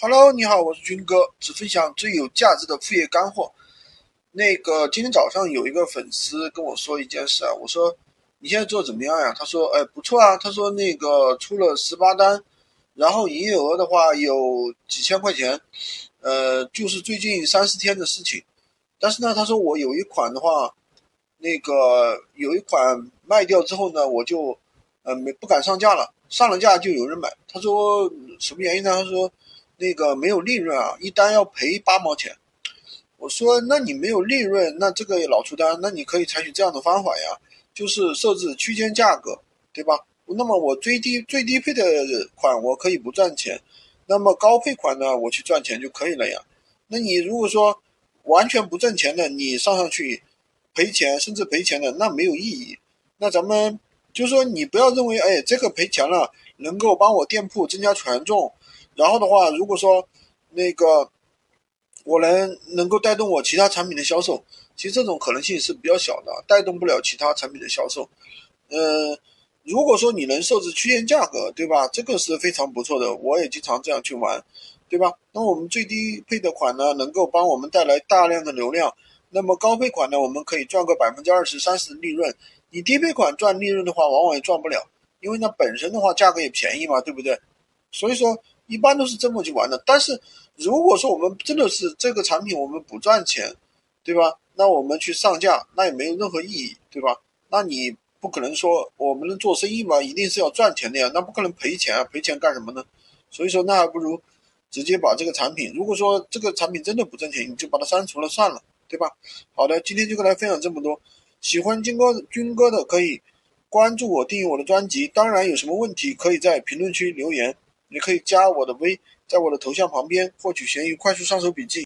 Hello，你好，我是军哥，只分享最有价值的副业干货。那个今天早上有一个粉丝跟我说一件事啊，我说你现在做怎么样呀？他说，哎，不错啊。他说那个出了十八单，然后营业额的话有几千块钱，呃，就是最近三四天的事情。但是呢，他说我有一款的话，那个有一款卖掉之后呢，我就呃没不敢上架了，上了架就有人买。他说什么原因呢？他说。那个没有利润啊，一单要赔八毛钱。我说，那你没有利润，那这个老出单，那你可以采取这样的方法呀，就是设置区间价格，对吧？那么我最低最低配的款我可以不赚钱，那么高配款呢，我去赚钱就可以了呀。那你如果说完全不挣钱的，你上上去赔钱甚至赔钱的，那没有意义。那咱们就说你不要认为，哎，这个赔钱了能够帮我店铺增加权重。然后的话，如果说那个我能能够带动我其他产品的销售，其实这种可能性是比较小的，带动不了其他产品的销售。呃，如果说你能设置区间价格，对吧？这个是非常不错的，我也经常这样去玩，对吧？那我们最低配的款呢，能够帮我们带来大量的流量，那么高配款呢，我们可以赚个百分之二十、三十的利润。你低配款赚利润的话，往往也赚不了，因为那本身的话价格也便宜嘛，对不对？所以说。一般都是这么去玩的，但是如果说我们真的是这个产品我们不赚钱，对吧？那我们去上架那也没有任何意义，对吧？那你不可能说我们能做生意嘛，一定是要赚钱的呀，那不可能赔钱啊，赔钱干什么呢？所以说那还不如直接把这个产品，如果说这个产品真的不挣钱，你就把它删除了算了，对吧？好的，今天就跟大家分享这么多，喜欢军哥军哥的可以关注我，订阅我的专辑，当然有什么问题可以在评论区留言。你可以加我的微，在我的头像旁边获取闲鱼快速上手笔记。